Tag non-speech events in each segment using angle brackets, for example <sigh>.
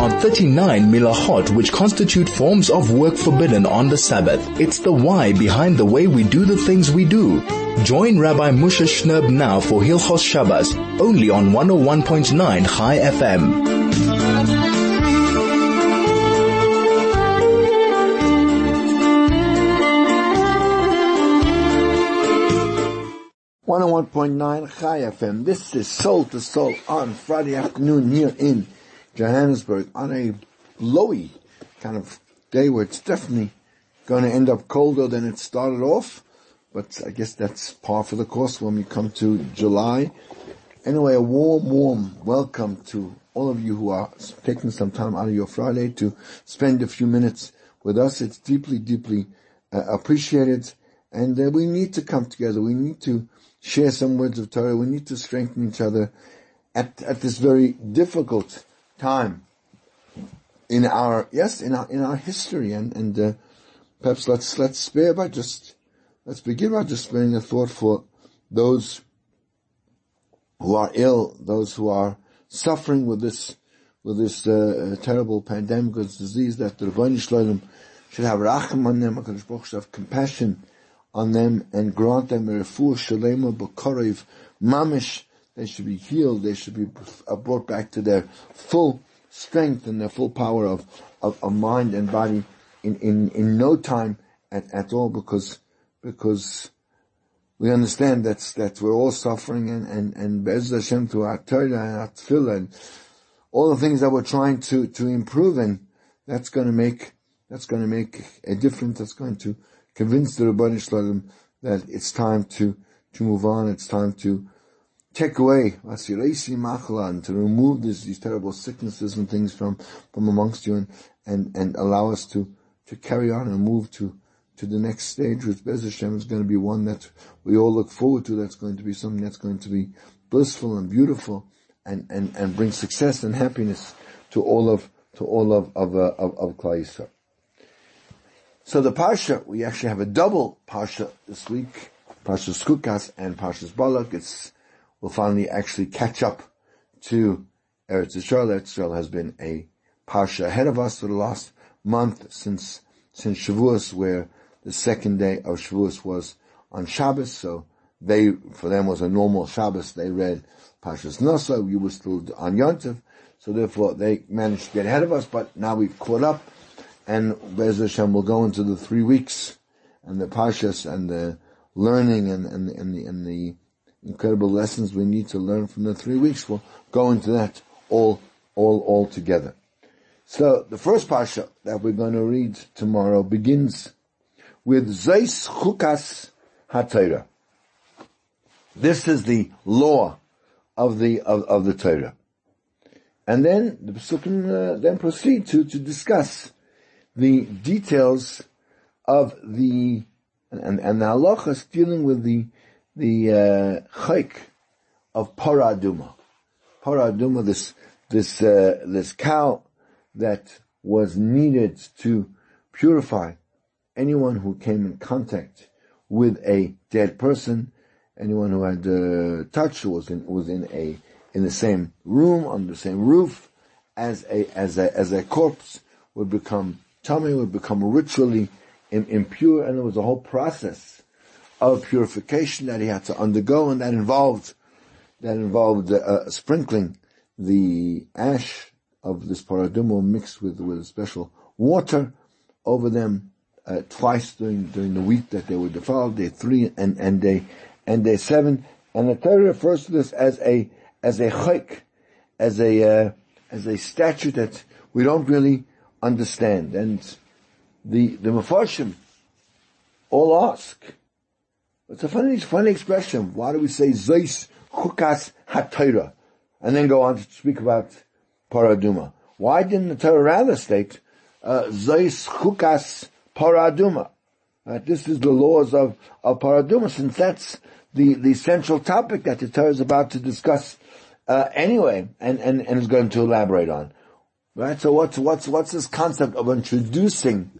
on 39 milahot which constitute forms of work forbidden on the Sabbath. It's the why behind the way we do the things we do. Join Rabbi Moshe Shnerb now for Hilchos Shabbos, only on 101.9 Chai FM. One hundred one point nine Chai FM. Oh this is Soul to Soul on Friday afternoon here in Johannesburg on a blowy kind of day where it's definitely going to end up colder than it started off. But I guess that's par for the course when we come to July. Anyway, a warm, warm welcome to all of you who are taking some time out of your Friday to spend a few minutes with us. It's deeply, deeply uh, appreciated. And uh, we need to come together. We need to share some words of Torah. We need to strengthen each other at, at this very difficult time in our, yes, in our, in our history. And, and, uh, perhaps let's, let's spare by just, let's begin by just sparing a thought for those who are ill, those who are suffering with this, with this, uh, terrible pandemic, this disease that the Shalom should have racham on them, should have compassion on them and grant them a refuah shalema b'korev mamish. They should be healed. They should be uh, brought back to their full strength and their full power of, of, of mind and body in, in, in no time at, at all because, because we understand that, that we're all suffering and, and, and Be'ez Hashem through our Torah and our Tefillah and all the things that we're trying to, to improve and that's going to make, that's going to make a difference. That's going to convince the Shalom that it's time to, to move on, it's time to take away, and to remove this, these terrible sicknesses and things from, from amongst you and, and, and allow us to, to carry on and move to, to the next stage, which Bez Hashem is going to be one that we all look forward to. That's going to be something that's going to be blissful and beautiful and, and, and bring success and happiness to all of, to all of, of, uh, of, of Klal so the Parsha, we actually have a double Parsha this week, Parsha Chukas and Parsha's Balak. It's, we'll finally actually catch up to Eretz Yisrael. Eretz Yisrael has been a Parsha ahead of us for the last month since, since Shavuos, where the second day of Shavuos was on Shabbos, so they, for them was a normal Shabbos, they read Parshas Nasa, we were still on Yontif, so therefore they managed to get ahead of us, but now we've caught up, and Bez Hashem will go into the three weeks and the pashas and the learning and, and, and, the, and the incredible lessons we need to learn from the three weeks. We'll go into that all, all, all together. So the first pasha that we're going to read tomorrow begins with Zeis Chukas HaTorah. This is the law of the, of, of the Torah. And then the Pesukim uh, then proceed to, to discuss the details of the and and the halachas dealing with the the uh, chayk of paraduma, paraduma. This this uh, this cow that was needed to purify anyone who came in contact with a dead person, anyone who had uh, touched was in was in a in the same room on the same roof as a as a as a corpse would become tummy would become ritually impure, and there was a whole process of purification that he had to undergo, and that involved that involved uh, sprinkling the ash of this paradumo mixed with with special water over them uh, twice during during the week that they were defiled, day three and and day and day seven. And the Torah refers to this as a as a chayk, as a uh, as a statute that we don't really understand. And the, the Mepharshim all ask. It's a funny, funny expression. Why do we say Zeis Chukas HaTorah? And then go on to speak about Paraduma. Why didn't the Torah rather state, uh, Zeis Chukas Paraduma? Uh, this is the laws of, of Paraduma, since that's the, the central topic that the Torah is about to discuss, uh, anyway, and, and, and is going to elaborate on. Right? So what's, what's, what's this concept of introducing,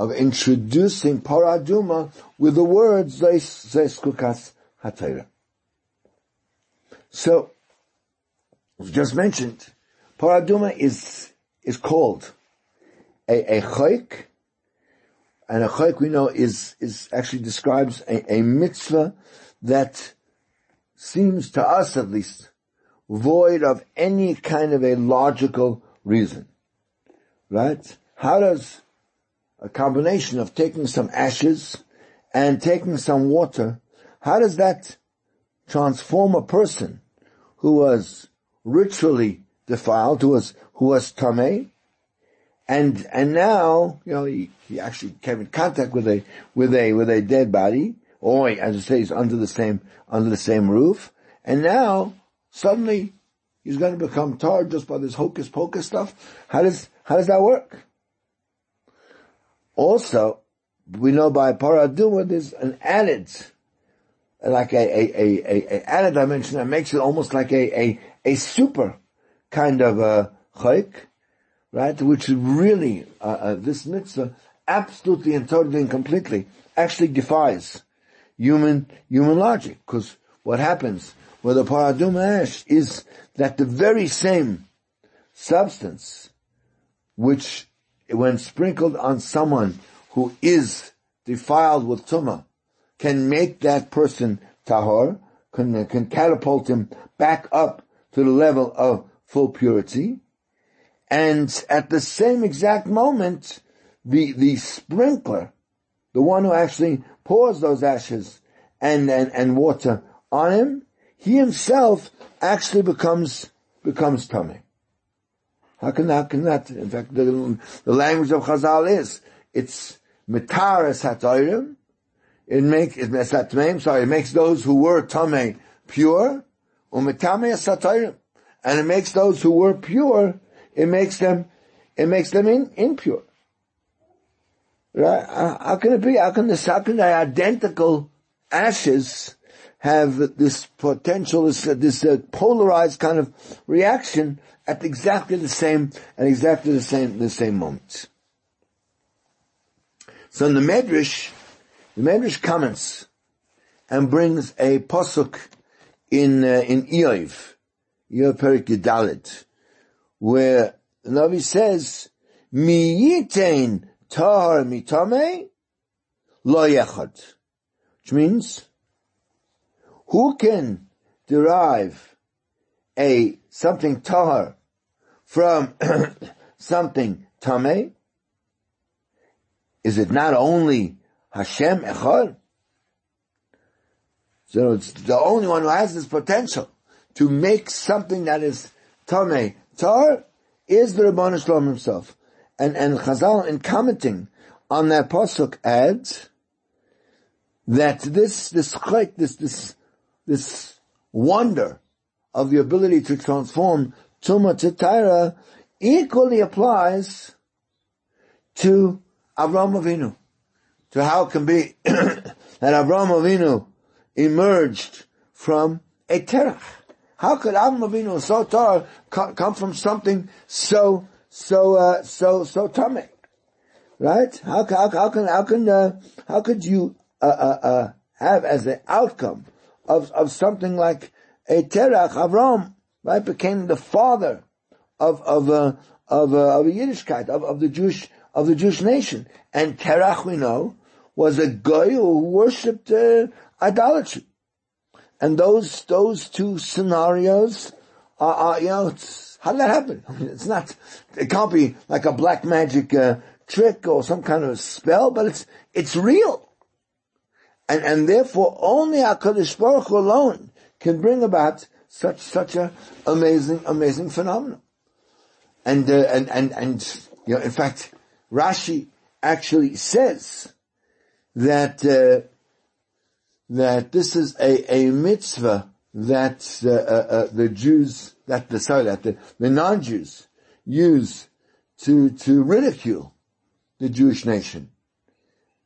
of introducing paraduma with the words Zeis Chukas HaTorah? So, as just mentioned, paraduma is, is called a, a chayk, and a chayk we know is, is actually describes a, a mitzvah that seems to us at least void of any kind of a logical reason. Right? How does a combination of taking some ashes and taking some water, how does that transform a person who was ritually defiled, who was, who was tameh, and, and now, you know, he, he actually came in contact with a, with a, with a dead body, or as I say, he's under the same, under the same roof, and now, suddenly, he's going to become tar just by this hocus pocus stuff. How does, how does that work? Also, we know by paraduma there's an added, like a, a, a, a, added dimension that makes it almost like a, a, a super kind of a chayk, right? Which really, uh, uh, this mitzvah absolutely and totally and completely actually defies human, human logic. Because what happens with the paraduma ash is that the very same substance, which when sprinkled on someone who is defiled with tumah, can make that person tahor, can, can catapult him back up to the level of full purity. And at the same exact moment, the, the sprinkler, the one who actually pours those ashes and, and, and water on him, he himself actually becomes, becomes tummy. How can, how can that, in fact, the, the language of Chazal is, it's mitaras hatorim, it makes, it, sorry, it makes those who were tame pure, umitame satorim. And it makes those who were pure, it makes them, it makes them in, impure. Right? How can it be? How can this, how can the identical ashes have this potential, this, this uh, polarized kind of reaction at exactly the same, at exactly the same, the same moments. So in the Medrash, the Medrash comments and brings a posuk in, uh, in Iyov, Iyov Perik Gedalit, where the Navi says, Mi yitain tahar mitame lo yechad. Which means, who can derive a something tahar from <coughs> something tame? Is it not only Hashem Echad? So it's the only one who has this potential to make something that is tame tar is the Rabbanu Shalom himself. And, and Chazal in commenting on that pasuk adds that this, this this, this this wonder of the ability to transform Tuma to Taira equally applies to Avram Avinu. To how it can be <coughs> that Avram Avinu emerged from a terach. How could Avram Avinu so tar come from something so so uh, so so tummy? Right? How, how, how can how can uh, how could you uh, uh, uh have as an outcome of, of something like a Terach, Avram, right, became the father of, of, uh, of, uh, of Yiddishkeit, of, of the Jewish, of the Jewish nation. And Terach, we know, was a guy who worshipped uh, idolatry. And those, those two scenarios are, are you know, how did that happen? <laughs> I mean, it's not, it can't be like a black magic, uh, trick or some kind of spell, but it's, it's real. And, and therefore only HaKadosh Baruch alone can bring about such, such a amazing, amazing phenomenon. And, uh, and, and, and, you know, in fact, Rashi actually says that, uh, that this is a, a mitzvah that uh, uh, the Jews, that the sorry, that the, the non-Jews use to to ridicule the Jewish nation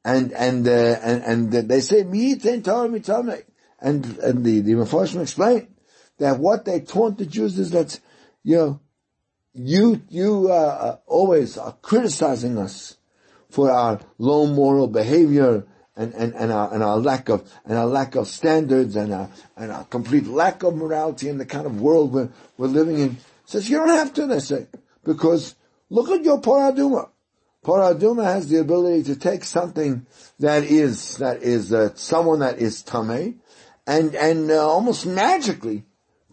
and and uh, and and they say mitain Torah mitame, and and the the Mepharshim explain that what they taunt the Jews is that you know you you uh, uh, always are criticizing us for our low moral behavior and, and, and our and our lack of and our lack of standards and our and our complete lack of morality in the kind of world we're we're living in. Says you don't have to. They say because Look at your paraduma. Paraduma has the ability to take something that is, that is, uh, someone that is tame, and, and uh, almost magically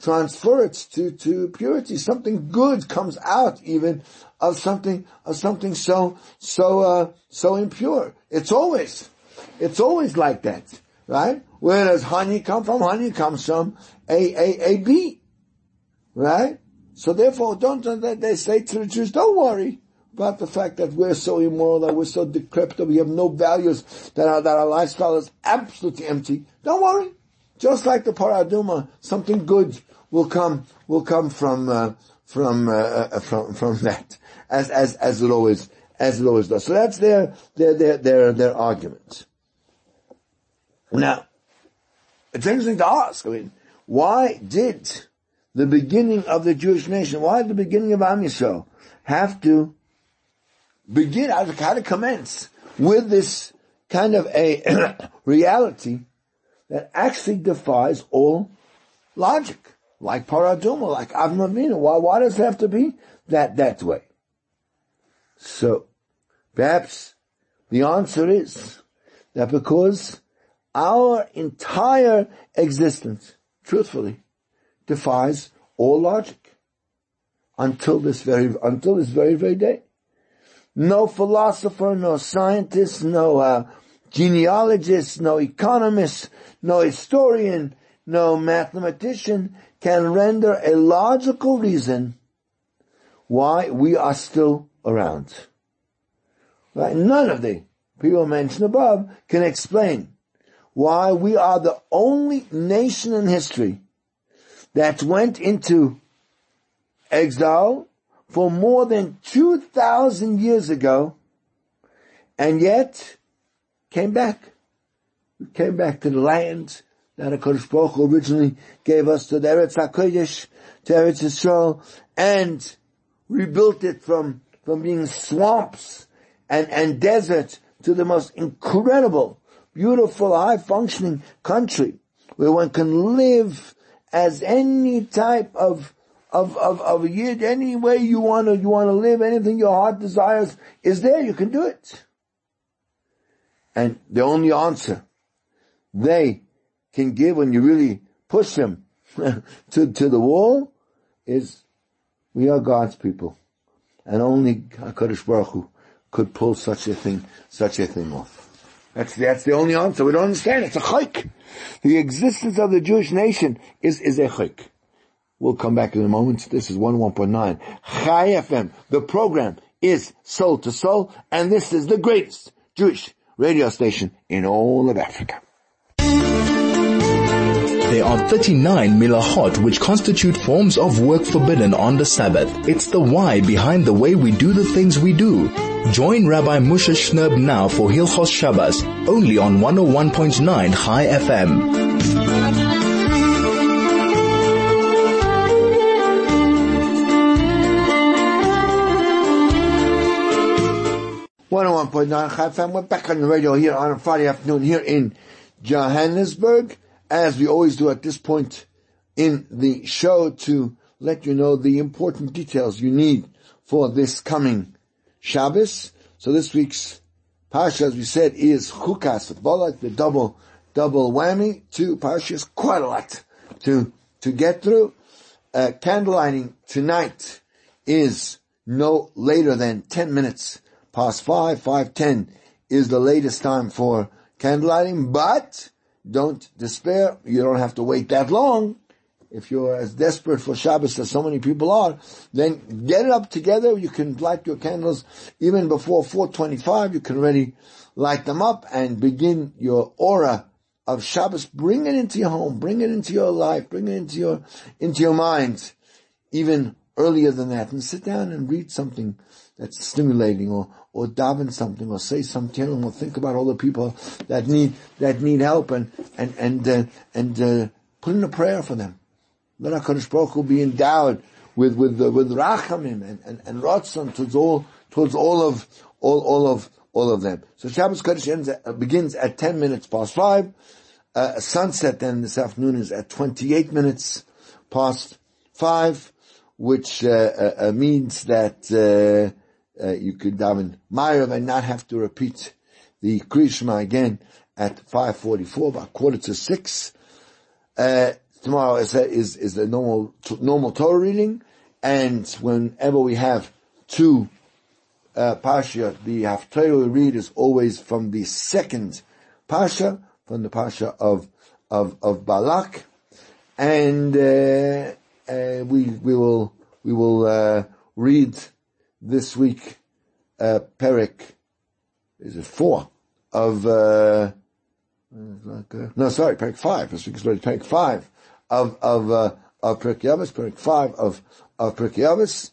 transfer it to, to purity. Something good comes out even of something, of something so, so, uh, so impure. It's always, it's always like that, right? Where does honey come from? Honey comes from a, a, a bee, right? So therefore, don't, they say to the Jews, don't worry about the fact that we're so immoral, that we're so decrepit, that we have no values, that our, that our lifestyle is absolutely empty. Don't worry. Just like the paraduma, something good will come, will come from, uh, from, uh, uh, from, from that, as, as, as it always, as it always does. So that's their, their, their, their, their argument. Now, it's interesting to ask, I mean, why did the beginning of the Jewish nation, why did the beginning of Am Yisrael have to begin, how to commence with this kind of a <coughs> reality that actually defies all logic, like Paraduma, like Avnavina. Why, why does it have to be that, that way? So, perhaps the answer is that because our entire existence, truthfully, defies all logic until this very, until this very, very day. No philosopher, no scientist, no uh, genealogist, no economist, no historian, no mathematician can render a logical reason why we are still around. Right? None of the people mentioned above can explain why we are the only nation in history that went into exile for more than 2,000 years ago and yet came back. Came back to the land that HaKadosh Baruch Hu originally gave us to the Eretz HaKodesh, to Eretz Yisrael, and rebuilt it from, from being swamps and, and desert to the most incredible, beautiful, high functioning country where one can live as any type of of of of a any way you want to you want to live, anything your heart desires is there. You can do it. And the only answer they can give when you really push them <laughs> to to the wall is we are God's people, and only Hakadosh Baruch Hu could pull such a thing such a thing off. That's that's the only answer. We don't understand. It's a chayk. The existence of the Jewish nation is, is a chayk. We'll come back in a moment. This is 101.9 Chai FM. The program is Soul to Soul, and this is the greatest Jewish radio station in all of Africa. There are 39 milahot which constitute forms of work forbidden on the Sabbath. It's the why behind the way we do the things we do. Join Rabbi Moshe Shnerb now for Hilchos Shabbos, only on 101.9 Chai FM. One oh one point nine Chai FM. We're back on the radio here on a Friday afternoon here in Johannesburg, as we always do at this point in the show to let you know the important details you need for this coming Shabbos. So this week's Parsha, as we said, is Chukas the double, double whammy. Two Parshas, quite a lot to, to get through. Uh, candlelighting tonight is no later than 10 minutes past 5, 5.10 is the latest time for candlelighting, but don't despair. You don't have to wait that long if you're as desperate for Shabbos as so many people are, then get it up together. You can light your candles even before 425. You can already light them up and begin your aura of Shabbos. Bring it into your home. Bring it into your life. Bring it into your, into your mind. Even earlier than that and sit down and read something that's stimulating or, or daven something or say something or think about all the people that need, that need help and, and, and, uh, and, uh, put in a prayer for them. Then HaKadosh Baruch will be endowed with, with, uh, with rachamim and, and, and ratzon towards all, towards all of, all, all of, all of them. So Shabbos Kodesh ends uh, begins at 10 minutes past 5. Uh, sunset then this afternoon is at 28 minutes past 5, which, uh, uh, uh means that, uh, you could daven. Ma'ariv and not have to repeat the Krishma again at 5.44, about quarter to six. Uh, tomorrow is, is, is the normal, normal Torah reading, and whenever we have two uh, Pasha, the Haftarah we read is always from the second Pasha, from the Pasha of, of, of Balak, and, uh, uh, we, we will, we will, uh, read this week, uh, Perik, is it four, of, uh, no, sorry, Perik five, this week is already Perik five, of, of, uh, of Perik Yavis, Perik five of, of Perik Yavis,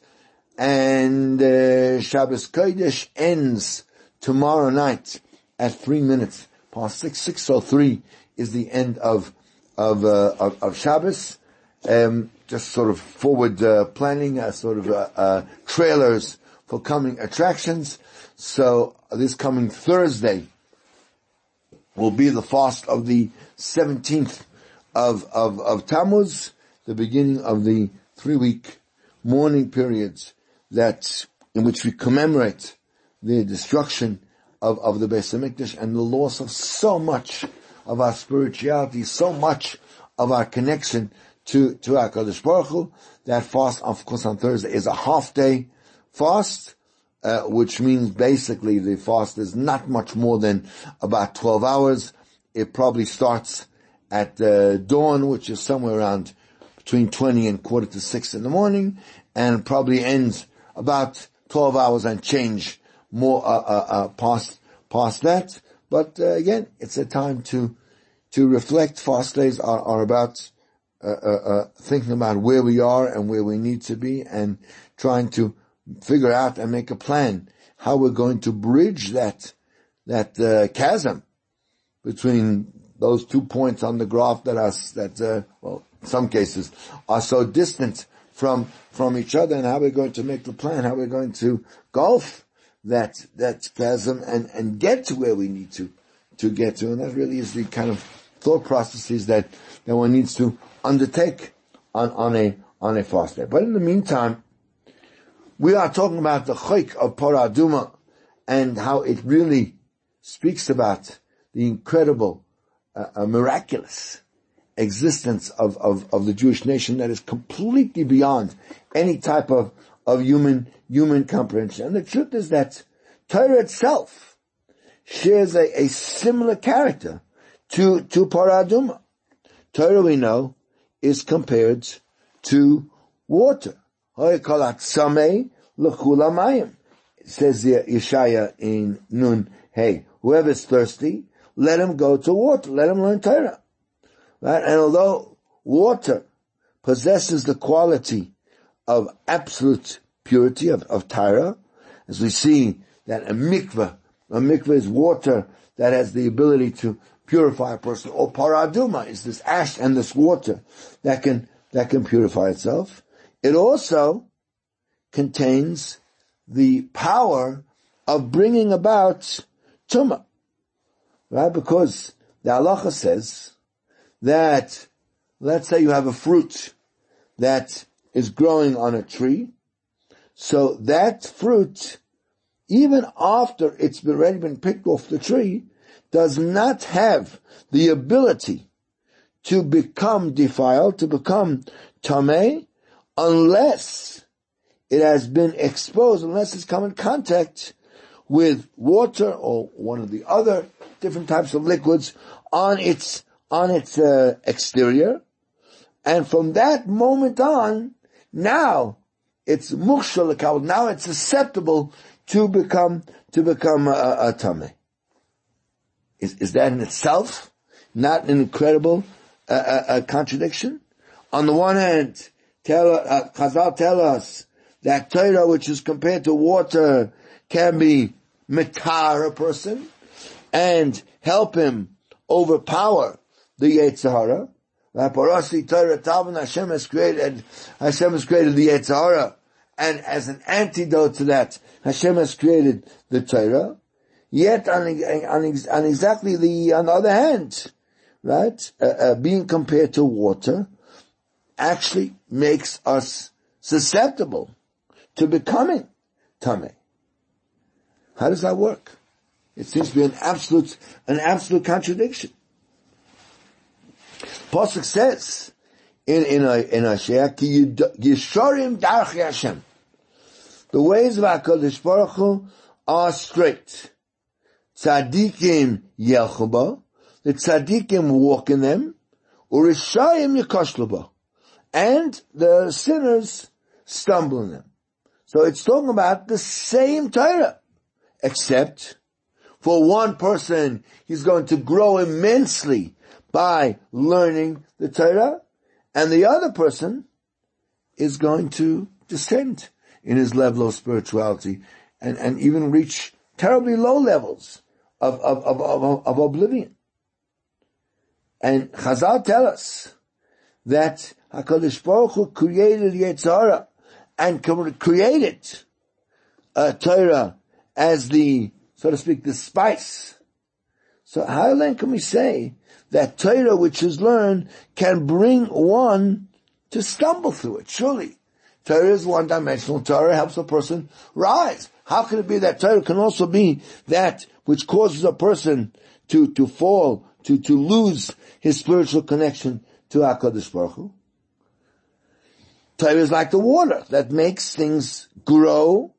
and, uh, Shabbos Kodesh ends tomorrow night at three minutes past six, six or three is the end of, of, uh, of, of Shabbos. Um, just sort of forward uh, planning, uh, sort of uh, uh, trailers for coming attractions. So this coming Thursday will be the fast of the 17th of, of, of Tammuz, the beginning of the three week mourning periods that, in which we commemorate the destruction of, of the Beis Hamikdash and the loss of so much of our spirituality, so much of our connection to, to HaKadosh Baruch Hu. That fast, of course, on Thursday is a half day fast, uh, which means basically the fast is not much more than about 12 hours. It probably starts at uh, dawn, which is somewhere around between 20 and quarter to 6 in the morning, and probably ends about 12 hours and change more uh, uh, uh past past that. But uh, again, it's a time to to reflect. Fast days are, are about uh, uh, uh, thinking about where we are and where we need to be and trying to figure out and make a plan how we're going to bridge that, that, uh, chasm between those two points on the graph that are, that, uh, well, in some cases are so distant from, from each other and how we're going to make the plan, how we're going to golf that, that chasm and, and get to where we need to, to get to. And that really is the kind of thought processes that, that one needs to undertake on, on a, on a fast day. But in the meantime, we are talking about the chayk of Paraduma and how it really speaks about the incredible, uh, uh, miraculous existence of, of, of the Jewish nation that is completely beyond any type of, of human, human comprehension. And the truth is that Torah itself shares a, a similar character to, to Paraduma. Torah we know is compared to water. Says the Yeshaya in Nun, hey, whoever's thirsty, let him go to water, let him learn Torah. Right? And although water possesses the quality of absolute purity of, of Torah, as we see that a mikveh, a mikveh is water that has the ability to purify a person. Or paraduma is this ash and this water that can, that can purify itself. It also contains the power of bringing about tumah. Right? Because the halacha says that, let's say you have a fruit that is growing on a tree, so that fruit, even after it's already been picked off the tree, does not have the ability to become defiled, to become tameh, unless it has been exposed, unless it's come in contact with water or one of the other different types of liquids on its on its uh, exterior, and from that moment on, now it's mukshal now it's susceptible to become to become a, a. Is, is that in itself not an incredible uh, uh, uh, contradiction? On the one hand, tell, uh, Chazal tell us that Torah, which is compared to water, can be metar a person and help him overpower the Yetzirah. Parasi Torah Talmud Hashem has created, Hashem has created the Yetzirah, and as an antidote to that, Hashem has created the Torah. Yet on, on, on exactly the, on the other hand, right, uh, uh, being compared to water actually makes us susceptible to becoming tummy. How does that work? It seems to be an absolute, an absolute contradiction. Pasuk says in in a in a Yisharim Darchi Hashem. The ways of Hakadosh Baruch Hu are straight. Tzadikim yelchuba, the tzadikim walk in them, urishayim yakashluba, and the sinners stumble in them. So it's talking about the same Torah, except for one person, he's going to grow immensely by learning the Torah, and the other person is going to descend in his level of spirituality and, and even reach terribly low levels of, of, of, of, of oblivion. And Chazal tell us that HaKadosh Baruch Hu created Yetzirah and created uh, Torah as the, so to speak, the spice. So how then can we say that Torah which is learned can bring one to stumble through it? Surely. Torah is one dimensional. Torah helps a person rise. How can it be that Torah can also be that which causes a person to, to fall, to, to lose his spiritual connection to HaKadosh Baruch Hu? Torah is like the water that makes things grow,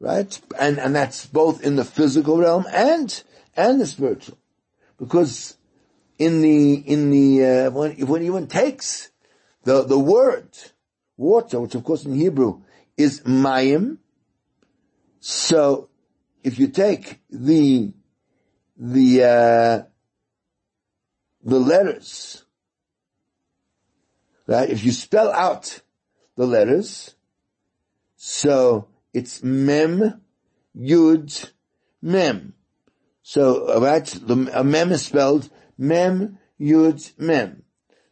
right? And, and that's both in the physical realm and, and the spiritual. Because in the, in the, uh, when, when even takes the, the word, water, which of course in Hebrew is mayim, so if you take the, the, uh, the letters, right? If you spell out the letters, so it's mem, yud, mem. So, right, the a mem is spelled mem, yud, mem.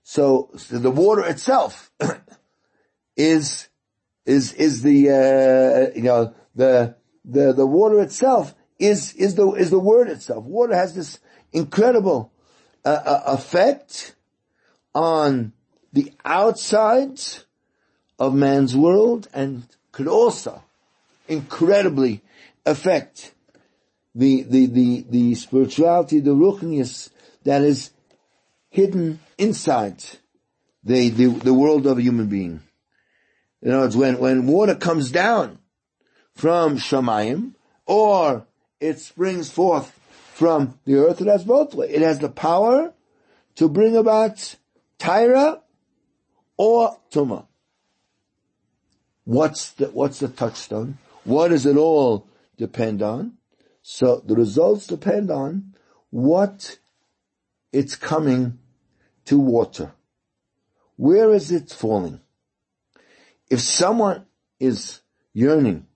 So, so the water itself <coughs> is, is, is the, uh, you know, the, the, the water itself is, is the, is the word itself. Water has this incredible, uh, uh, effect on the outside of man's world and could also incredibly affect the, the, the, the spirituality, the ruchnius that is hidden inside the, the, the world of a human being. You know, it's when, when water comes down from Shamayim, or it springs forth from the earth, it has both ways. It has the power to bring about Tyra or Tuma. What's the, what's the touchstone? What does it all depend on? So the results depend on what it's coming to water. Where is it falling? If someone is yearning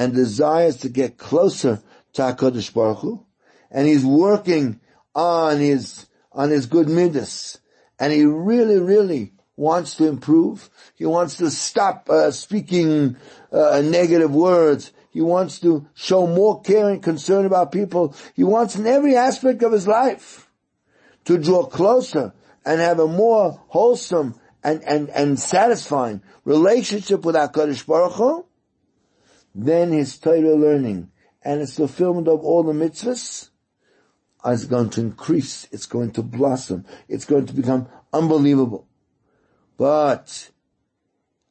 and desires to get closer to HaKadosh Baruch Hu, and he's working on his, on his good midas, and he really, really wants to improve. He wants to stop uh, speaking uh, negative words. He wants to show more care and concern about people. He wants in every aspect of his life to draw closer and have a more wholesome and, and, and satisfying relationship with HaKadosh Baruch Hu, then his Torah learning and his fulfillment of all the mitzvahs is going to increase. It's going to blossom. It's going to become unbelievable. But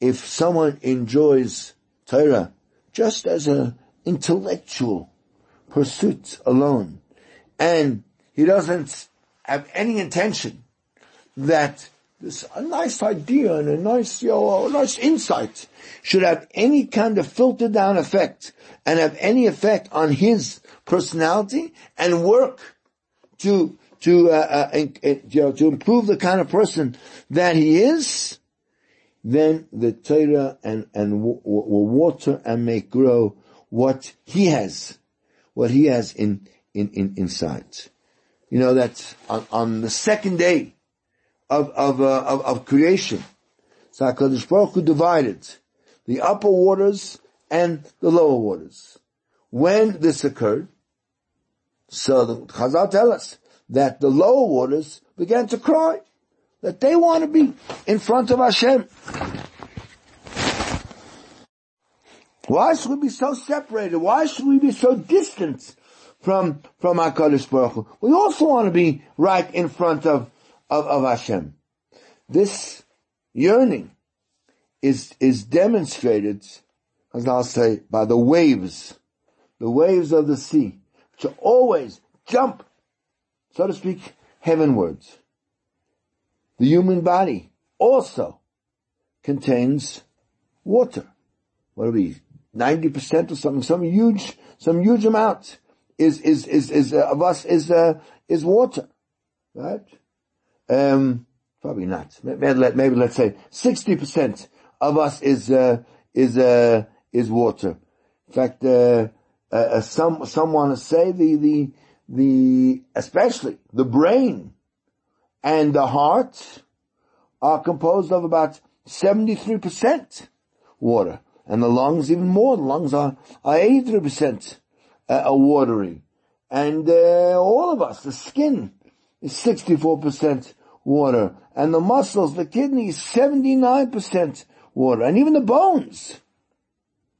if someone enjoys Torah just as an intellectual pursuit alone, and he doesn't have any intention that this a nice idea and a nice, you know, a nice insight should have any kind of filtered down effect and have any effect on his personality and work to to uh, uh, you know to improve the kind of person that he is, then the Torah and and will water and make grow what he has, what he has in in, in inside. You know that on, on the second day of of, uh, of, of creation, so Hakadosh Baruch Hu divided the upper waters and the lower waters. When this occurred, so the Chazal tell us that the lower waters began to cry that they want to be in front of Hashem. Why should we be so separated? Why should we be so distant from, from HaKadosh Baruch Hu? We also want to be right in front of, of, of Hashem. This yearning is, is demonstrated, as I'll say, by the waves, the waves of the sea, to always jump, so to speak, heavenwards. The human body also contains water. What are we? 90% or something, some huge, some huge amount is, is, is, is, uh, of us is, uh, is water. Right? Um, probably not. Maybe, maybe let's say 60% of us is, uh, is, uh, is water. In fact, uh, uh, uh some, some want to say the, the, the, especially the brain and the heart are composed of about 73% water. And the lungs even more. The lungs are, are 83% uh, are watery. And uh, all of us, the skin is 64% water. And the muscles, the kidneys, 79% water. And even the bones,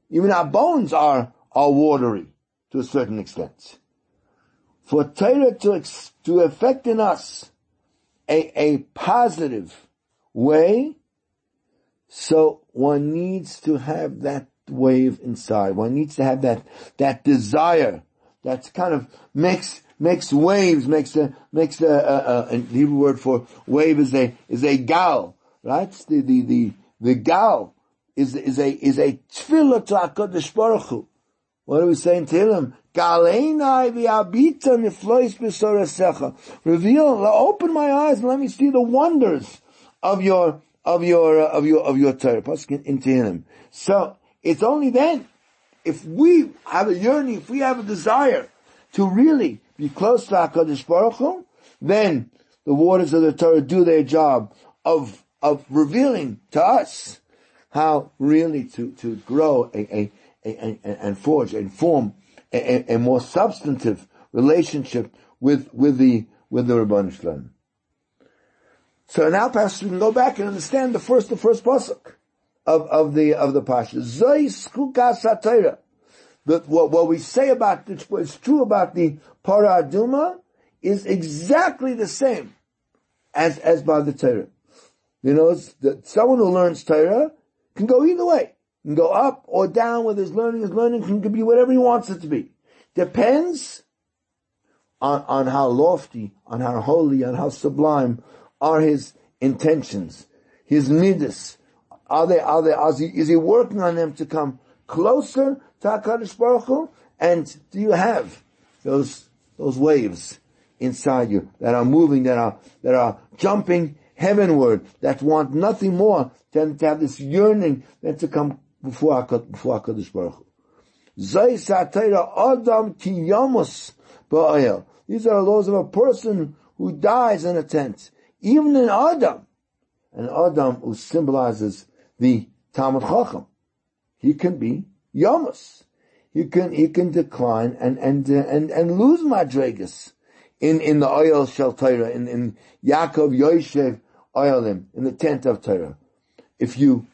even our bones are, are watery to a certain extent. For Torah to, to affect in us a, a positive way, so one needs to have that wave inside. One needs to have that, that desire that kind of makes, makes waves, makes a, makes a, a, a, a Hebrew word for wave is a, is a gal, right? The, the, the, the gal is, is a, is a tefillah to HaKadosh Baruch Hu. What are we saying to him? Reveal, open my eyes and let me see the wonders of your, of your, uh, of your, of your Torah. into him. So, it's only then, if we have a yearning, if we have a desire to really be close to HaKadosh Baruch Hu, then the waters of the Torah do their job of, of revealing to us how really to, to grow a, a, a, a and forge and form a, more substantive relationship with, with the, with the Rabban Shalom. So now perhaps we can go back and understand the first, the first pasuk of, of the, of the Pasha. Zoi skukas. That what, what we say about, what's true about the Paraduma is exactly the same as, as by the Torah. You know, that someone who learns Torah can go either way. Can go up or down with his learning. His learning can be whatever he wants it to be. Depends on, on how lofty, on how holy, on how sublime are his intentions, his midas. Are they, are they, is he, is he working on them to come closer to HaKadosh Baruch Hu? And do you have those, those waves inside you that are moving, that are, that are jumping heavenward, that want nothing more than to have this yearning than to come before before HaKadosh Baruch Hu? These are laws of a person who dies in a tent even in Adam, an Adam who symbolizes the Talmud Chacham, he can be Yomus. He can, he can decline and, and, uh, and, and lose Madregas in, in the oil shel Torah, in, in Yaakov Yoshev oilim, in the tent of Torah. If you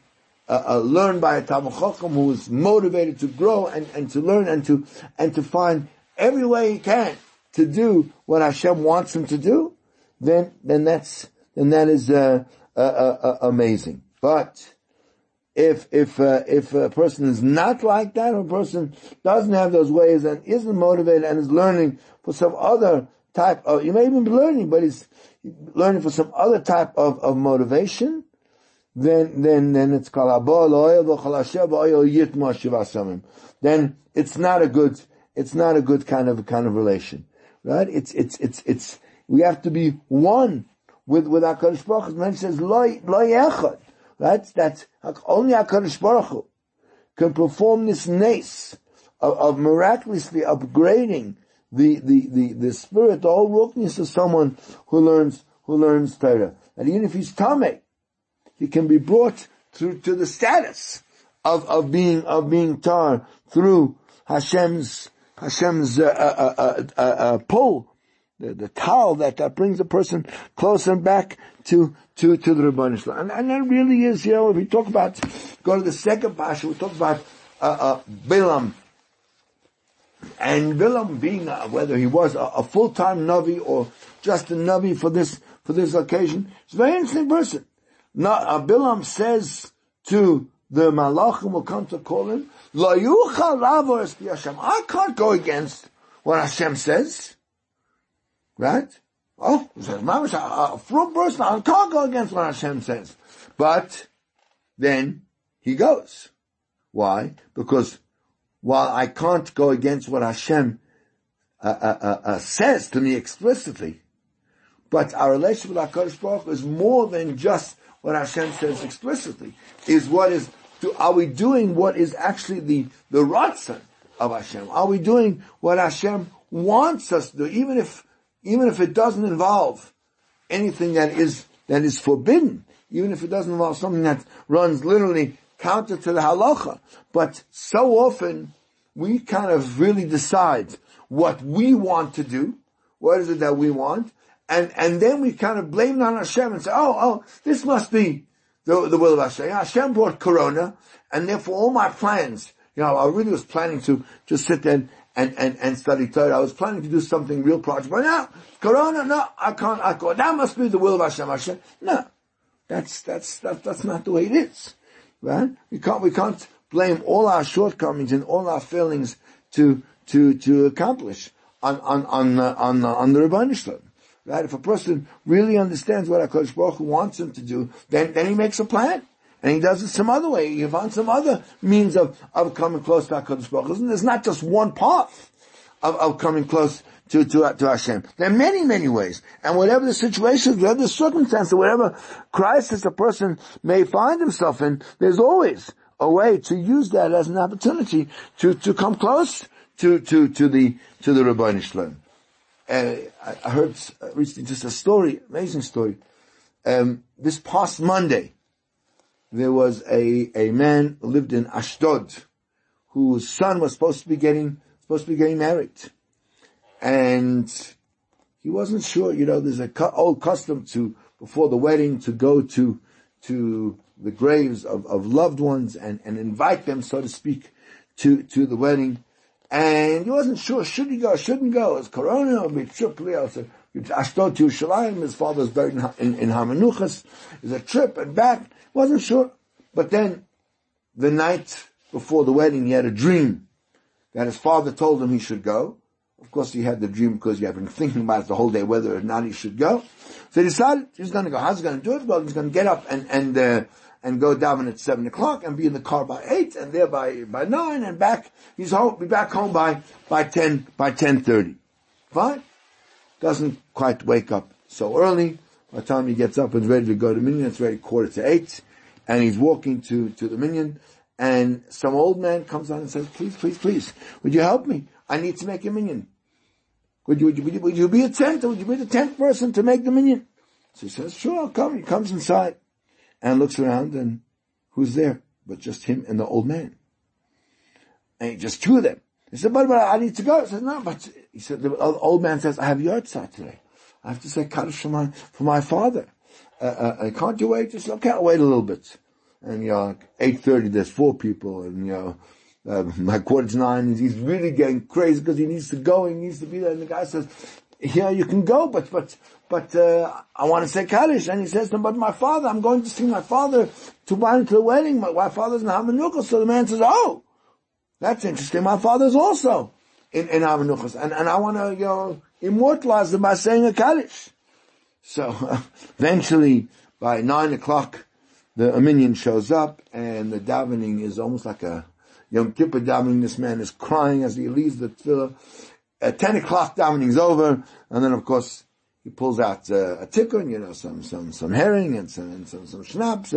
uh, uh, learn by a Talmud Chacham who is motivated to grow and, and to learn and to, and to find every way he can to do what Hashem wants him to do, then then that's then that is uh, uh, uh, amazing. But if if uh, if a person is not like that, or a person doesn't have those ways and isn't motivated and is learning for some other type of, you may even be learning, but he's learning for some other type of, of motivation, then then then it's called Then it's not a good it's not a good kind of kind of relation, right? It's it's it's it's we have to be one with, with HaKadosh Baruch says, loy, loy echad. Right? That's only HaKadosh Baruch Hu can perform this nace of, of miraculously upgrading the, the, the, the spirit, the whole rookness of someone who learns, who learns Torah. And even if he's Tameh, he can be brought through to the status of, of being, of being tar through Hashem's, Hashem's, uh, uh, uh, uh, uh pull the, the towel that, that brings a person closer back to, to, to the Rabban And, and that really is, you know, if we talk about, go to the second Pasha, we talk about uh, uh, Balaam, and Balaam being, uh, whether he was a, a, full-time Navi or just a Navi for this, for this occasion, he's a very interesting person. Now, uh, Balaam says to the Malachim will come to call him, I can't go against what Hashem says. Right? Oh, a, a from person, I can't go against what Hashem says. But then he goes. Why? Because while I can't go against what Hashem uh, uh, uh, uh says to me explicitly, but our relationship with HaKadosh Baruch is more than just what Hashem says explicitly. Is what is, do, are we doing what is actually the, the ratzon of Hashem? Are we doing what Hashem wants us to do, even if, even if it doesn't involve anything that is, that is forbidden, even if it doesn't involve something that runs literally counter to the halacha. But so often, we kind of really decide what we want to do, what is it that we want, and, and then we kind of blame it on Hashem and say, oh, oh, this must be the, the will of Hashem. Hashem brought Corona, and therefore all my plans, you know, I really was planning to just sit there and, and, and and study Torah. I was planning to do something real project, but now, Corona, no, I can't, I can't. That must be the will of Hashem. Hashem. No. That's, that's, that, that's not the way it is. Right? We can't, we can't blame all our shortcomings and all our failings to, to, to accomplish on, on, on, uh, on, uh, on the Rabbi. Right? If a person really understands what HaKadosh Baruch Hu wants him to do, then, then he makes a plan. And he does it some other way. He finds some other means of, of coming close to HaKadosh Baruch Hu. There's not just one path of, of coming close to, to, to Hashem. There are many, many ways. And whatever the situation, whatever the circumstance, or whatever crisis a person may find himself in, there's always a way to use that as an opportunity to, to come close to, to, to the, to the Rabbi. Uh, I heard recently just a story, amazing story. Um, this past Monday, there was a, a man who lived in Ashdod, whose son was supposed to be getting, supposed to be getting married. And he wasn't sure, you know, there's a old custom to, before the wedding, to go to, to the graves of, of loved ones and, and invite them, so to speak, to, to the wedding. And he wasn't sure, should he go, shouldn't go? Is Corona or Mitzvah? So Ashdod to Yerushalayim, his father's buried in, in, in Hamanuchas. Is a trip and back. Wasn't sure. But then, the night before the wedding, he had a dream that his father told him he should go. Of course, he had the dream because he had been <laughs> thinking about it the whole day whether or not he should go. So he decided he's going to go. How's he going to do it? Well, he's going to get up and and uh, and go down at seven o'clock and be in the car by eight and there by by nine and back. He's home. Be back home by by ten by ten thirty. Fine. Doesn't quite wake up so early. By the time he gets up and ready to go to minyan, it's ready quarter to eight, and he's walking to to the minyan. And some old man comes on and says, "Please, please, please, would you help me? I need to make a minyan. Would you, would you, would you be a tenth? Would you be the tenth person to make the minyan? So he says, sure, I'll come. He comes inside and looks around and who's there? But just him and the old man. And he just two of them. He said, but, but I need to go. He said, no, but he said, the old man says, I have yahrzeit today. I have to say Kaddish for my, for my father. Uh, uh, can't you wait? Said, okay, I'll wait a little bit. And, you know, 8.30, there's four people and, you know, uh, <laughs> my quarter to nine, he's really getting crazy because he needs to go, he needs to be there. And the guy says, yeah, you can go, but, but, but, uh, I want to say Kaddish. And he says to but my father, I'm going to see my father to buy into the wedding. My, my father's in Hamanuchas. So the man says, oh, that's interesting. My father's also in, in Hamanuchas. And, and I want to, you know, immortalize him by saying a Kaddish. So <laughs> eventually by nine o'clock, the minyan shows up and the davening is almost like a, Yom Kippur davening, this man is crying as he leaves the tefillah. At 10 o'clock davening's over, and then of course, he pulls out uh, a tikkun, you know, some, some, some herring and some, and some, some schnapps.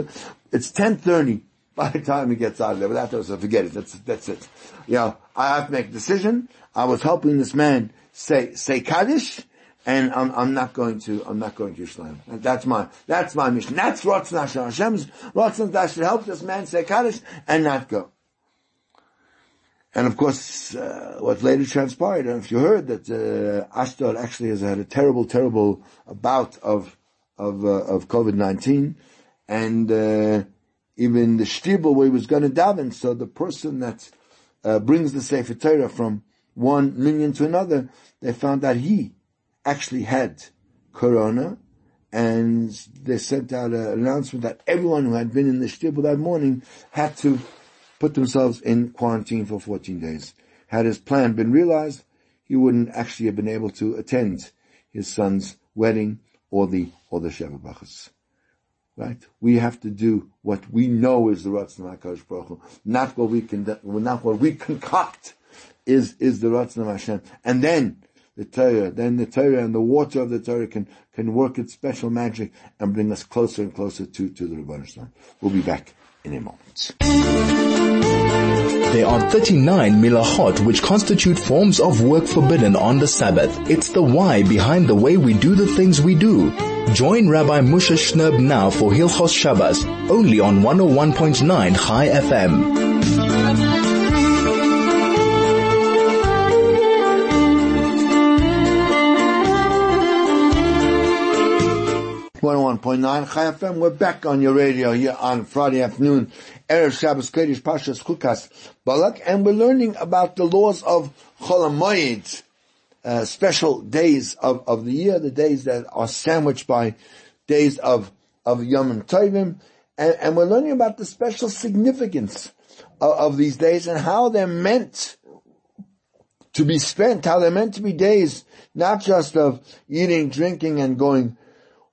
It's 10.30 <laughs> by the time he gets out of there. But so forget it. That's, that's it. You know, I have to make a decision. I was helping this man say, say Kaddish, and I'm, I'm not going to, I'm not going to Yerushalayim. That's my, that's my mission. That's Ratzon Hashem. Hashem's Ratzon should help this man say Kaddish and not go. And of course, uh, what later transpired, and if you heard that uh, Ashdod actually has had a terrible, terrible bout of of uh, of COVID nineteen, and uh, even the shtibel where he was going to daven. So the person that uh, brings the Sefer Torah from one minyan to another, they found that he actually had corona, and they sent out an announcement that everyone who had been in the shtibel that morning had to put themselves in quarantine for 14 days. Had his plan been realized, he wouldn't actually have been able to attend his son's wedding or the or the Sheva Brachos. Right? We have to do what we know is the Ratzon HaKadosh Baruch Hu, not what we can, not what we concoct is, is the Ratzon of Hashem. And then, the Torah, then the Torah and the water of the Torah can, can work its special magic and bring us closer and closer to, to the Shalom. We'll be back in a moment. There are 39 melachos which constitute forms of work forbidden on the Sabbath. It's the why behind the way we do the things we do. Join Rabbi Moshe Shnerb now for Hilchos Shabbos, only on 101.9 Chai FM. 101.9 Chai FM. We're back on your radio here on Friday afternoon, Erev Shabbos Kodesh Parshas Chukas Balak, and we're learning about the laws of Chol uh, special days of, of the year, the days that are sandwiched by days of, of Yom Tovim, and, and we're learning about the special significance of, of these days and how they're meant to be spent, how they're meant to be days, not just of eating, drinking, and going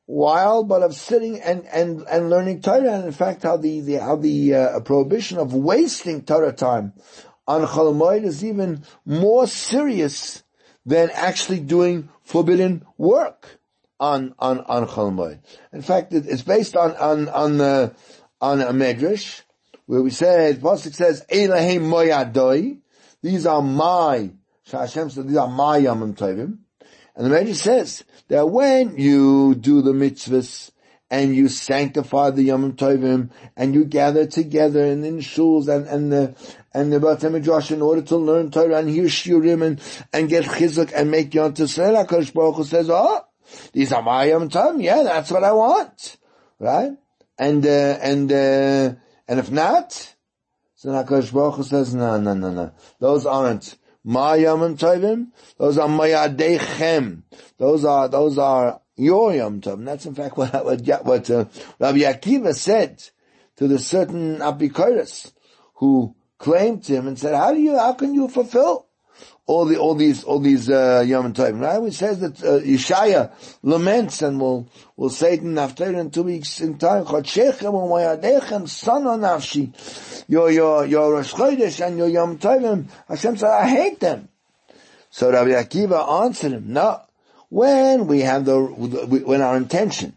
while, but of sitting and, and, and learning Torah. And in fact, how the, the how the uh, prohibition of wasting Torah time on Chol is even more serious than actually doing forbidden work on on on Chol In fact, it, it's based on on on the on a medrash where we said Pasuk says Eileh hem mo'adai. These are my Hashem said these are my Yamim Tovim. And the Medrash says that when you do the mitzvahs and you sanctify the Yom Tovim and you gather together in, in shuls and, and the, and the Midrash in order to learn Torah and hear shiurim and, and get chizuk and make Yom Tisrael, HaKadosh Baruch Hu says, oh, these are my Yom Tovim. Yeah, that's what I want. Right? And, uh, and, uh, and if not, so HaKadosh Baruch Hu says, no, no, no, no. Those aren't my Yom Tovim. Those are Mayadechem. Those are, those are your Yom Tov. And that's in fact what, what, what uh, Rabbi Akiva said to the certain Apikoros who claimed him and said, how do you, how can you fulfill all the all these all these uh, Yom Tovim, right? It says that uh, Yeshaya laments and will will say it in after in two weeks in time. Chodshechem u'mayadechem nafshi. Your your your Rosh Chodesh and your Yom Tovim. Hashem said, I hate them. So Rabbi Akiva answered him, No. When we have the when our intention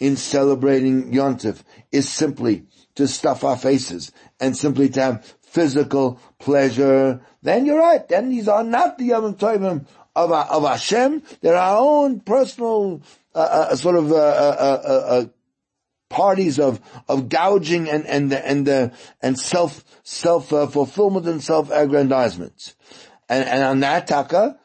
in celebrating Yom Tov is simply to stuff our faces and simply to have physical pleasure, then you're right. Then these are not the Yom Tovim of, of Hashem. They're our own personal, uh, uh, sort of, uh, uh, uh, uh parties of, of gouging and, and, and, and self, self, fulfillment and self-aggrandizement. And, and on that taka,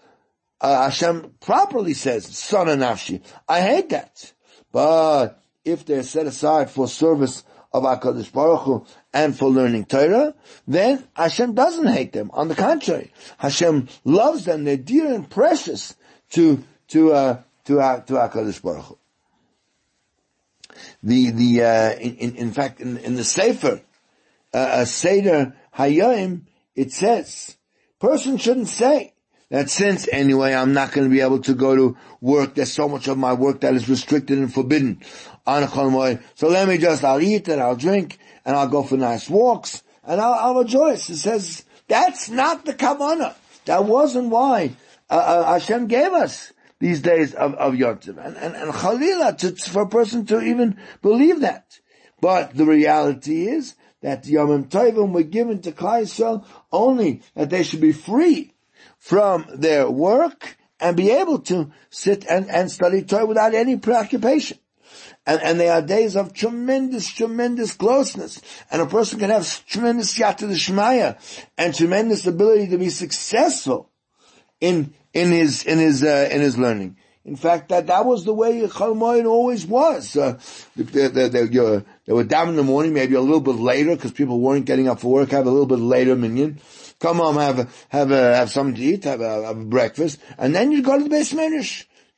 Hashem properly says, son of nafshi. I hate that. But if they're set aside for service of HaKadosh Baruch Hu and for learning Torah, then Hashem doesn't hate them. On the contrary, Hashem loves them. They're dear and precious to, to, uh, to, uh, to HaKadosh Baruch Hu. The, the, uh, in, in fact, in, in the Sefer, uh, Seder Hayom, it says, person shouldn't say, that since anyway I'm not going to be able to go to work, there's so much of my work that is restricted and forbidden So let me just, I'll eat and I'll drink and I'll go for nice walks and I'll, I'll rejoice. It says, that's not the Kavanah. That wasn't why uh, uh, Hashem gave us these days of, of Yontiv. And, and, and Chalila, to, for a person to even believe that. But the reality is that Yom Tovim were given to Klal Yisrael only that they should be free from their work and be able to sit and, and study Torah without any preoccupation. And, and they are days of tremendous, tremendous closeness. And a person can have tremendous yata shmaya and tremendous ability to be successful in, in his, in his, uh, in his learning. In fact, that, that was the way Chol always was. Uh, the, the, the, your, They were down in the morning, maybe a little bit later, because people weren't getting up for work, have a little bit later minyan. Come home, have have a, have something to eat, have a, have a breakfast, and then you go to the base.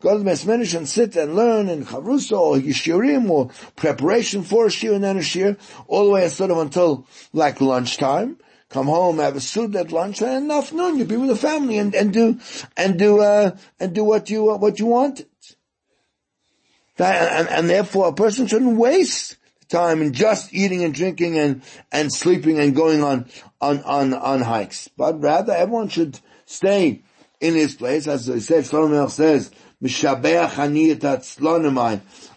Go to the Medrash and sit and learn in Chavrusa or Yishirim or preparation for a shiur and then a shiur, all the way sort of until like lunchtime come home, have a suit at lunch, and afternoon you be with the family and, and do and do uh, and do what you uh, what you wanted. That, and, and therefore, a person shouldn't waste time in just eating and drinking and and sleeping and going on on on on hikes, but rather everyone should stay in his place, as I said. Says, I,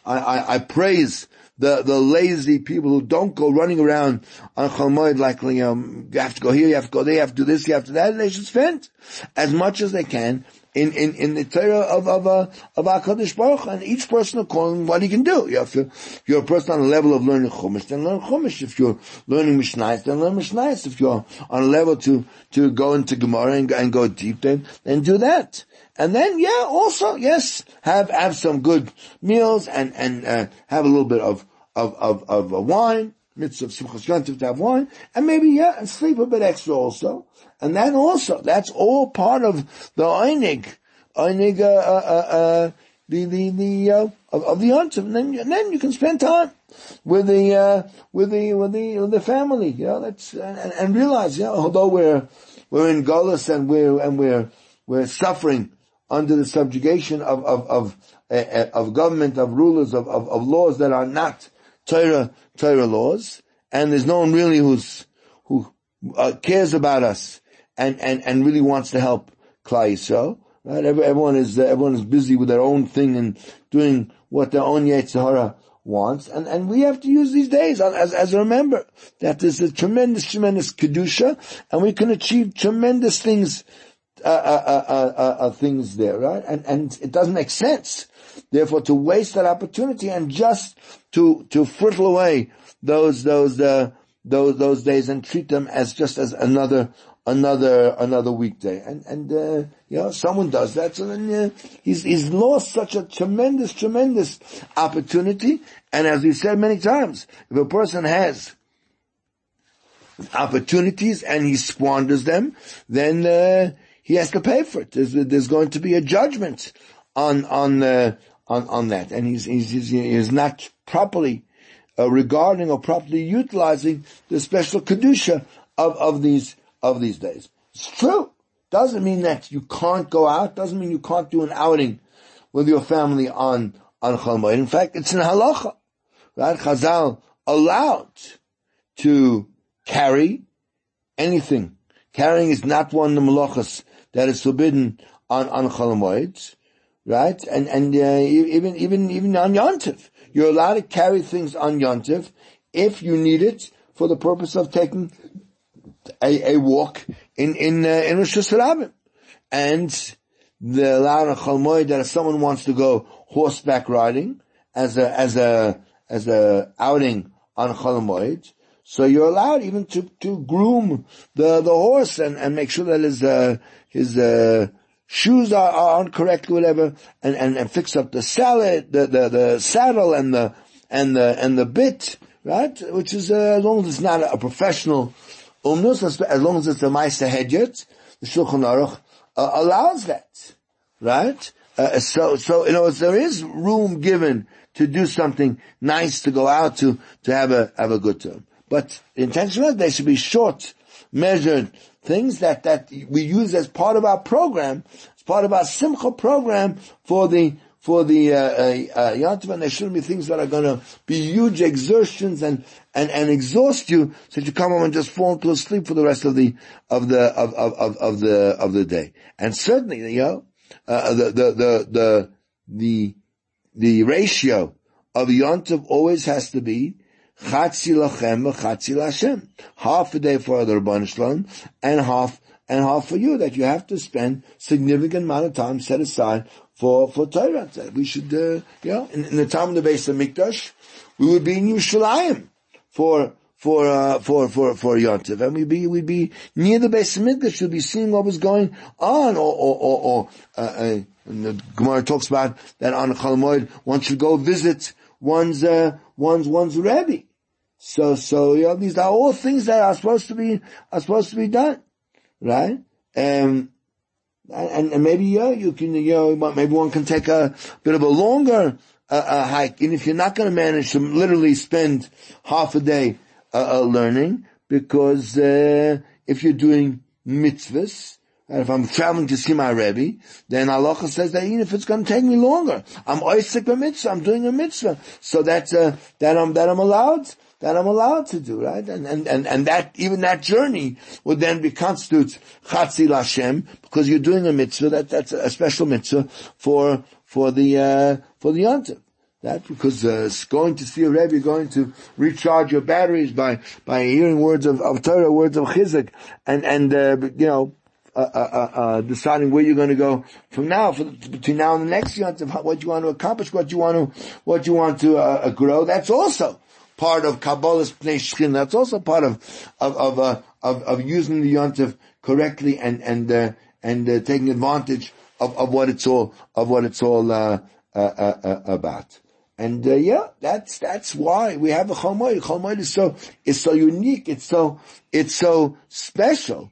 I, I praise the, the lazy people who don't go running around on Chalmoid like, you, know, you have to go here, you have to go there, you have to do this, you have to do that. They should spend as much as they can in, in, in the Torah of, of, uh, of HaKadosh Baruch and each person according what he can do. You have to, if you're a person on a level of learning Chumash, then learn Chumash. If you're learning Mishnayos, then learn Mishnayos. If you're on a level to, to go into Gemara and, and go deep, then, then do that. And then, yeah, also, yes, have, have some good meals and, and, uh, have a little bit of, of, of, of a wine, mitzvah of to have wine, and maybe, yeah, and sleep a bit extra also. And then also, that's all part of the Einig, Einig, uh, uh, uh, uh, the, the, the, uh, of, of the Yontif. And then, and then you can spend time with the, uh, with the, with the, with the family, you know, that's, and, and realize, you know, although we're, we're in Gullus and we're, and we're, we're suffering under the subjugation of of of, uh, of government, of rulers, of, of, of laws that are not Torah Torah laws, and there's no one really who's who uh, cares about us and and and really wants to help Klal Yisrael. Right? Everyone is uh, everyone is busy with their own thing and doing what their own Yetzirah wants, and, and we have to use these days as, as a remember that there's a tremendous, tremendous kedusha, and we can achieve tremendous things uh uh, uh, uh, uh, things there, right? And and it doesn't make sense, therefore, to waste that opportunity and just to to fritter away those those those those days and treat them as just as another another another weekday. And and you know, someone does that, so then he's he's lost such a tremendous tremendous opportunity. And as we've said many times, if a person has opportunities and he squanders them, then uh, he has to pay for it. There's, there's going to be a judgment on on uh, on on that, and he's he's, he's not properly uh, regarding or properly utilizing the special kedusha of of these of these days. It's true. Doesn't mean that you can't go out. Doesn't mean you can't do an outing with your family on on Chol In fact, it's an halacha, right? Chazal allowed to carry anything. Carrying is not one of the malachas that is forbidden on, on Cholamoids, right? And, and, uh, even, even, even on Yontif. You're allowed to carry things on Yontif if you need it for the purpose of taking a, a walk in, in, uh, in Rosh Hashanah. And the allowed on Chalmoid that if someone wants to go horseback riding as a, as a, as a outing on Cholamoid, so you're allowed even to, to groom the, the horse and, and make sure that his, uh, his, uh, shoes are, are correct, whatever, and, and, and fix up the salad, the, the, the saddle and the, and the, and the bit, right? Which is, uh, as long as it's not a, professional umnus, as, as long as it's a ma'aseh hedyot, the Shulchan Aruch uh, allows that, right? Uh, so, so, other words, there is room given to do something nice to go out to, to have a, have a good term. But the intention is they should be short, measured things that, that we use as part of our program, as part of our Simcha program for the, for the, uh, uh, uh and there shouldn't be things that are gonna be huge exertions and, and, and exhaust you so that you come home and just fall into sleep for the rest of the, of the, of, of, of, of the, of the day. And certainly, you know, uh, the, the, the, the, the, the ratio of Yontav always has to be Chatzi lachem, chatzi lashem. Half a day for the Rabban Shalom, and half, and half for you, that you have to spend significant amount of time set aside for, for Torah. We should, uh, you know, in, in, the time of the Beis HaMikdash, we would be in Yerushalayim for, for, uh, for, for, for Yontiv. And we'd be, we'd be near the Beis HaMikdash, we'd be seeing what was going on, or, or, or, or uh, uh, and the Gemara talks about that on Chalamoid, one should go visit one's, uh, one's, one's Rebbe So, so, you know, these are all things that are supposed to be, are supposed to be done. Right? And, and maybe, yeah, you can, you know, maybe one can take a bit of a longer, uh, uh, hike. And if you're not going to manage to literally spend half a day, uh, uh learning, because, uh, if you're doing mitzvahs, and if I'm traveling to see my Rebbe, then Allah says that even if it's going to take me longer, I'm oisik a mitzvah, I'm doing a mitzvah. So that's, uh, that I'm, that I'm allowed, that I'm allowed to do, right? And, and, and, and that, even that journey would then be constitutes chatzi Lashem, because you're doing a mitzvah, that, that's a special mitzvah for, for the, uh, for the yontif. That because uh, going to see a Rebbe, going to recharge your batteries by by hearing words of, of Torah, words of Chizuk, and and uh, you know uh, uh, uh, uh, deciding where you're going to go from now, for, between now and the next year, what you want to accomplish, what you want to, what you want to uh, grow. That's also part of Kabbalas Pnei. That's also part of of of, of, of using the yontif correctly and and and taking advantage of, of what it's all of what it's all about. And uh, yeah, that's that's why we have a Chalmoid. Chalmoid is so is so unique. It's so it's so special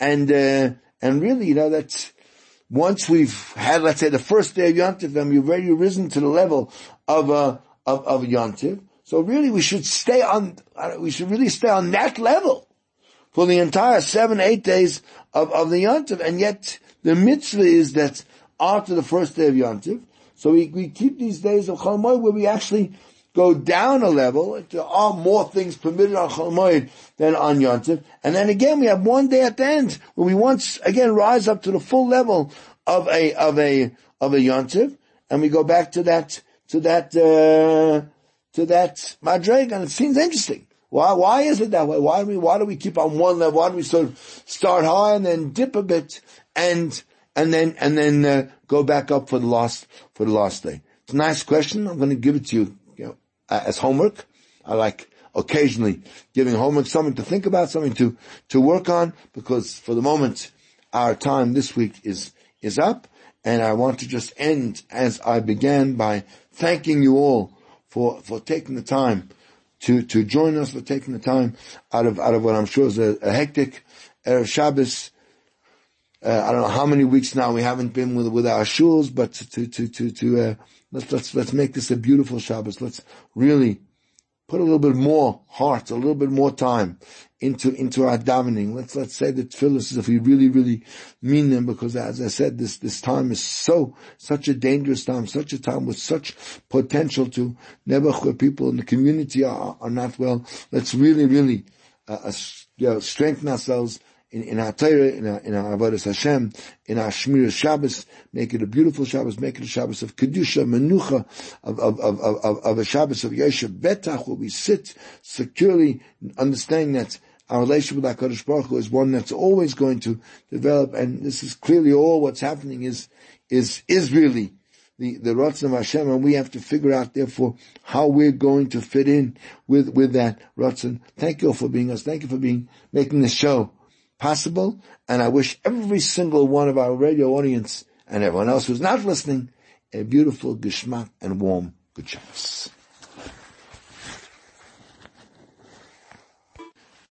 and, uh, and really, you know, that's, once we've had, let's say, the first day of Yontif, and we've already risen to the level of, uh, of, of Yontif. So really, we should stay on, uh, we should really stay on that level for the entire seven, eight days of, of the Yontif. And yet, the mitzvah is that after the first day of Yontif, so we, we keep these days of Chol where we actually go down a level. There are more things permitted on Chol than on Yontif. And then again, we have one day at the end where we once again rise up to the full level of a, of a, of a Yontif. And we go back to that, to that, uh, to that Madreg. And it seems interesting. Why, why is it that way? Why do we, why do we keep on one level? Why do we sort of start high and then dip a bit and, and then, and then, uh, go back up for the last, for the last day? It's a nice question. I'm going to give it to you uh, as homework. I like occasionally giving homework something to think about, something to, to work on, because for the moment, our time this week is, is up. And I want to just end as I began by thanking you all for, for taking the time to, to join us, for taking the time out of, out of what I'm sure is a, a hectic Erev Shabbos. Uh, I don't know how many weeks now we haven't been with, with our shuls, but to, to, to, to, uh, Let's, let's, let's make this a beautiful Shabbos. Let's really put a little bit more heart, a little bit more time into, into our davening. Let's, let's say the tefillahs if we really, really mean them because as I said, this, this time is so, such a dangerous time, such a time with such potential to never where people in the community are, are not well. Let's really, really, uh, uh strengthen ourselves in, in our Torah, in our, in our Avodah Hashem, in our Shmiras Shabbos, make it a beautiful Shabbos, make it a Shabbos of Kedusha, Menucha, of, of, of, of, of a Shabbos of Yeshiv Betach, where we sit securely, understanding that our relationship with HaKadosh Baruch Hu is one that's always going to develop, and this is clearly all what's happening is, is, is really the, the Ratzon of Hashem, and we have to figure out, therefore, how we're going to fit in with, with that Ratzon. Thank you all for being us. Thank you for being, making this show possible. And I wish every single one of our radio audience and everyone else who's not listening a beautiful, geschmack and warm good.